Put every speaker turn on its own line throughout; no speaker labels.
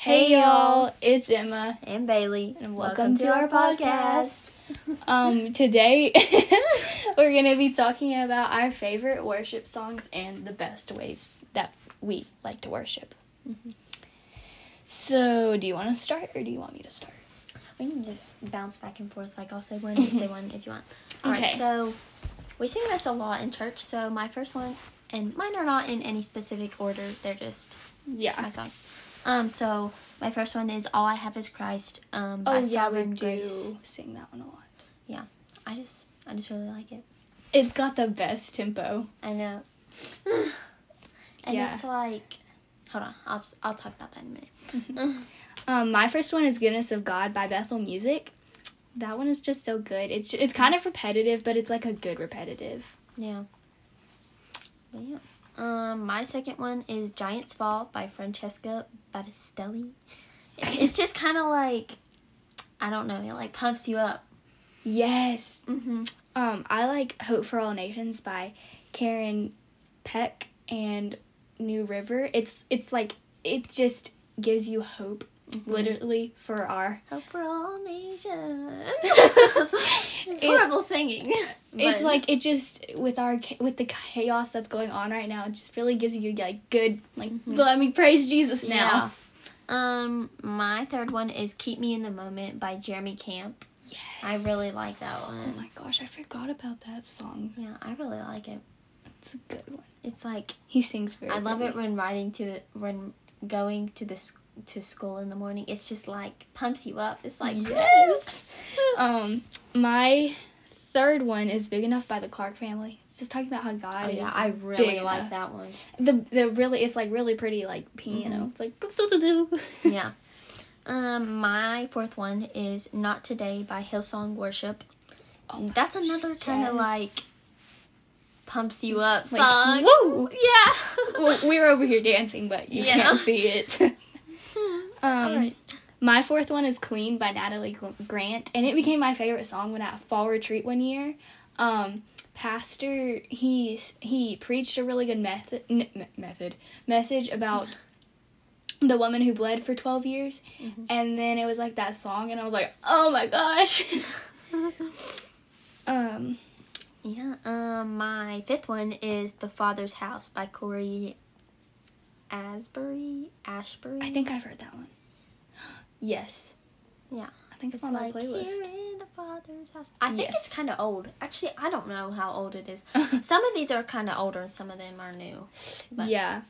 Hey y'all, it's Emma,
and Bailey,
and welcome, to, our podcast. um, today we're gonna be talking about our favorite worship songs and the best ways that we like to worship. So, do you want to start, or do you want me to start?
We can just bounce back and forth. Like I'll say one, you say one if you want. All right.
Okay.
So we sing this a lot in church. So my first one, and mine are not in any specific order. They're just
yeah my
songs. Um. So my first one is "All I Have Is Christ." Um. By
Oh yeah, we do
Grace.
sing that one a lot.
Yeah, I just, I just really like it.
It's got the best tempo.
I know. and
Yeah.
it's like, hold on. I'll just, I'll talk about that in a minute.
Um, my first one is "Goodness of God" by Bethel Music. That one is just so good. It's it's kind of repetitive, but it's like a good repetitive.
Yeah. But yeah. Um, my second one is Giants Fall by Francesca Battistelli. It's just kind of like, I don't know, it like pumps you up.
Yes.
Mm-hmm.
Um, I like Hope for All Nations by Karen Peck and New River. It's it's like it just gives you hope, literally for our.
Hope for all nations. it's
It-
horrible singing.
It's like it just with our with the chaos that's going on right now. It just really gives you like good like let me praise Jesus now.
yeah. Um, my third one is Keep Me in the Moment by Jeremy Camp.
Yes.
I really like that
Oh
one.
my gosh, I forgot about that song.
Yeah, I really like it.
It's a good one.
It's like
He sings very.
I love it when riding to the when going to the s- to school in the morning. It's just like pumps you up. It's like
Yes. um, my third one is "Big Enough" by the Clark Family. It's just talking about how God
Oh
is.
yeah, I really like
enough.
that one.
The the really it's like really pretty like piano. It's like.
Yeah. Um, my fourth one is "Not Today" by Hillsong Worship.
Oh
That's another kind of
yes.
like pumps you up
Like,
song.
woo!
Yeah.
Well, were over here dancing, but you
Yeah.
can't see it. Um,
Alright.
my fourth one is "Clean" by Natalie Grant, and it became my favorite song when at fall retreat one year. Um, pastor he he preached a really good method n- method message about the woman who bled for 12 years
Mhm.
and then it was like that song and i was like oh my gosh um
Yeah. Um, my fifth one is "The Father's House" by Cory Asbury. Ashbury.
i think i've heard that one yes
Yeah.
i think it's,
It's
on
like
my playlist
here in the Father's house. I think
Yes.
it's kind of old. Actually, I don't know how old it is. some of these are kind of older, and some of them are new. But
yeah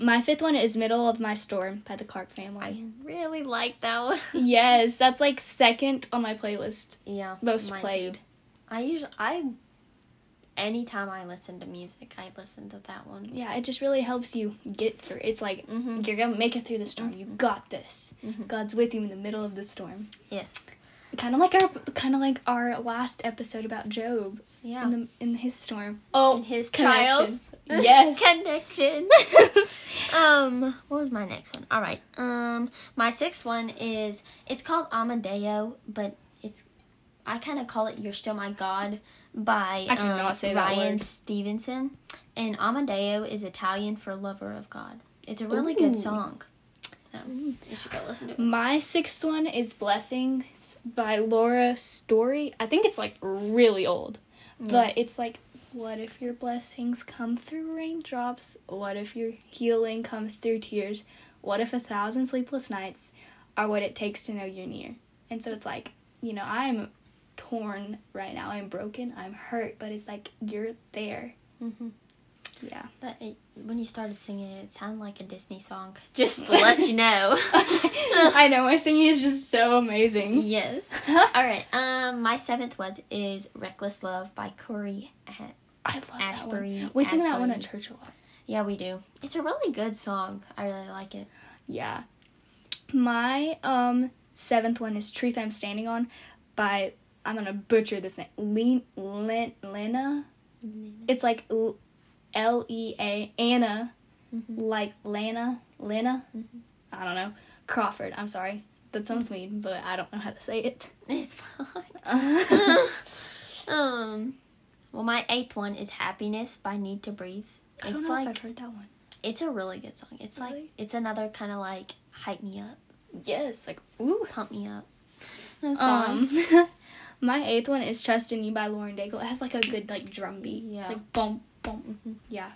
my fifth one is middle of my storm by the clark Family.
I really like that one.
yes that's like second on my playlist
yeah,
most
mine too.
played
I usually I. Anytime I listen to music, I listen to that one.
yeah it just really helps you get through it's like
Mm-hmm.
you're gonna make it through the storm you got this
Mhm.
god's with you in the middle of the storm
Yes.
kind of like our kind of like our last episode about job
Yeah.
in the in his storm oh
In his
connection.
trials.
yes
Connection. um, what was my next one? All right. Um, my sixth one is it's called Amadeo, but it's I kind of call it "You're Still My God" by
I cannot
um,
say
Ryan
word.
Stevenson, and Amadeo is Italian for "lover of God." It's a really
Ooh.
good song. So you should go listen to it.
my sixth one is blessings by laura story i think it's like really old but it's like what if your blessings come through raindrops what if your healing comes through tears what if a thousand sleepless nights are what it takes to know you're near and so it's like you know i'm torn right now i'm broken i'm hurt but it's like you're there
hmm
yeah
But it, when you started singing it, it sounded like a Disney song. Just to let you know.
i know my singing is just so amazing
Yes. All right. Um, my seventh one is "Reckless Love" by Cory. A-
I love that
Ashbury.
one. We sing that one at church a lot.
Yeah, we do. It's a really good song. I really like it.
Yeah. My um seventh one is Truth I'm Standing On by I'm gonna butcher this name. Len, Len, Lena. It's like L E A Anna,
Mhm.
like Lana, Lena.
Mhm.
I don't know. Crawford. I'm sorry. That sounds mean, but I don't know how to say it.
It's fine. um, well, my eighth one is "Happiness" by Need to Breathe.
I don't
It's
know
like
if I've heard that one.
it's a really good song. It's like it's another kind of like hype me up
Yes, like ooh.
Pump me up. A song.
Um, my eighth one is "Trust in You" by Lauren Daigle. It has like a good like drum beat.
Yeah.
It's like boom, boom.
Mhm.
Yeah.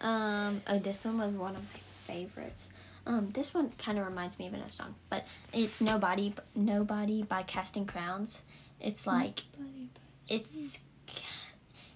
Um, oh, this one was one of my favorites. Um, this one kind of reminds me of another song, but it's "Nobody," "Nobody" by Casting Crowns. It's like it's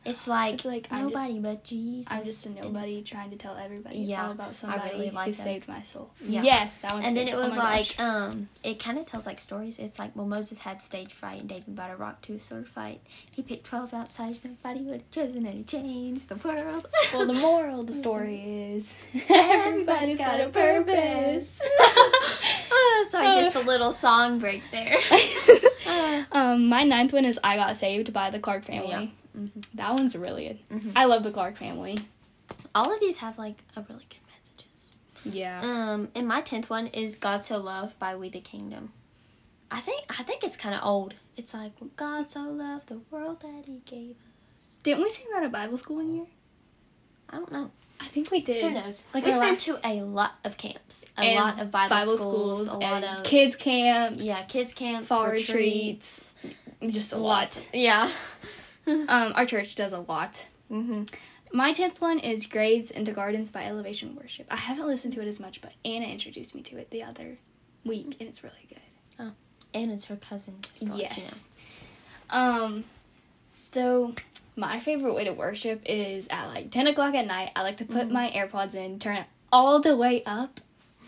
it's like,
It's like,
nobody but Jesus.
I'm just a nobody trying to tell everybody
Yeah,
all about
I
somebody
really like
who
that.
saved my soul.
Yeah.
Yes, that one.
And then it was like, um, it kind of tells like stories. It's like, well, Moses had stage fright and David brought a rock to a sword fight. He picked 12 outsiders, nobody would have chosen and he changed the world.
well, the moral of the story is everybody's got a purpose.
oh, sorry, just a little song break there.
um, my ninth one is "I Got Saved" by the Clark Family.
Yeah. Mhm.
That one's really good.
Mhm.
I love the Clark Family.
All of these have like a really good messages.
Yeah.
Um, and my tenth one is "God So Loved" by We the Kingdom. I think I think it's kind of old. It's like God so loved the world that He gave us.
Didn't we sing that at Bible school one year?
I don't know.
I think we did.
Who knows?
Like
We've been to a lot of camps, a lot of Bible, schools, a lot of
kids camps.
yeah, kids camps,
fall
retreats,
retreats. Just a lot.
Yeah.
Um, our church does a lot.
hmm
My tenth one is "Graves into Gardens" by Elevation Worship. I haven't listened to it as much, but Anna introduced me to it the other week, and it's really good.
And it's her cousin. Just
yes.
you know.
Um, so my favorite way to worship is at like ten o'clock at night. I like to put
Mhm.
my AirPods in, turn it all the way up,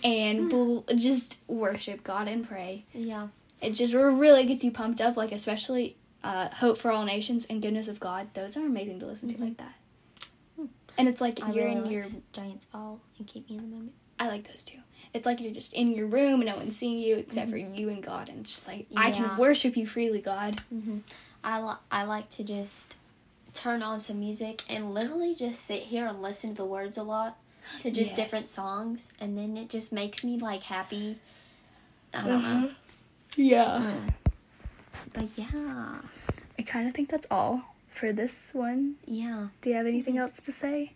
and bel- just worship God and pray.
Yeah.
It just really gets you pumped up, like especially uh, "Hope for All Nations" and "Goodness of God." Those are amazing to listen
Mhm.
to like that.
Hmm.
And it's like
I
you're
really
in your.
Giants Fall and Keep Me in the Moment.
I like those too. It's like you're just in your room and no one's seeing you except for you and God, and it's just like I
Mm-hmm.
Can worship you freely, God.
hmm I li- I like to just turn on some music and literally just sit here and listen to the words a lot to just
Yes.
different songs, and then it just makes me like happy. I don't know.
Yeah.
Um, but yeah,
I kind of think that's all for this one.
yeah.
Do you have anything
Yes.
else to say?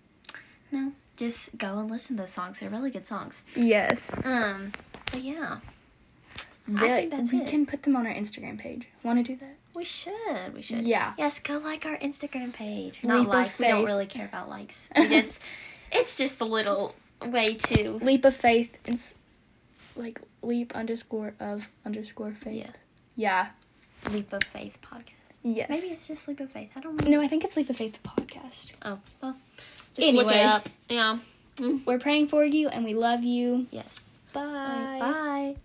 No, just go and listen to those songs. They're really good songs.
Yes.
Um, but yeah, I think that's
we
it.
can put them on our Instagram page. Want to do that?
we should. We should.
Yeah.
Yes, go like our Instagram page.
Leap
Not
of
like. We don't really care about likes. We just. it's just a little way to.
Leap of faith and like leap underscore of underscore faith.
Yeah.
Yeah.
Leap of Faith podcast.
Yes.
Maybe it's just Leap of Faith. I don't know.
No, I think it's Leap of Faith podcast.
Oh, well. Just look it
Anyway.
up. Yeah.
We're praying for you and we love you.
Yes.
Bye.
Bye.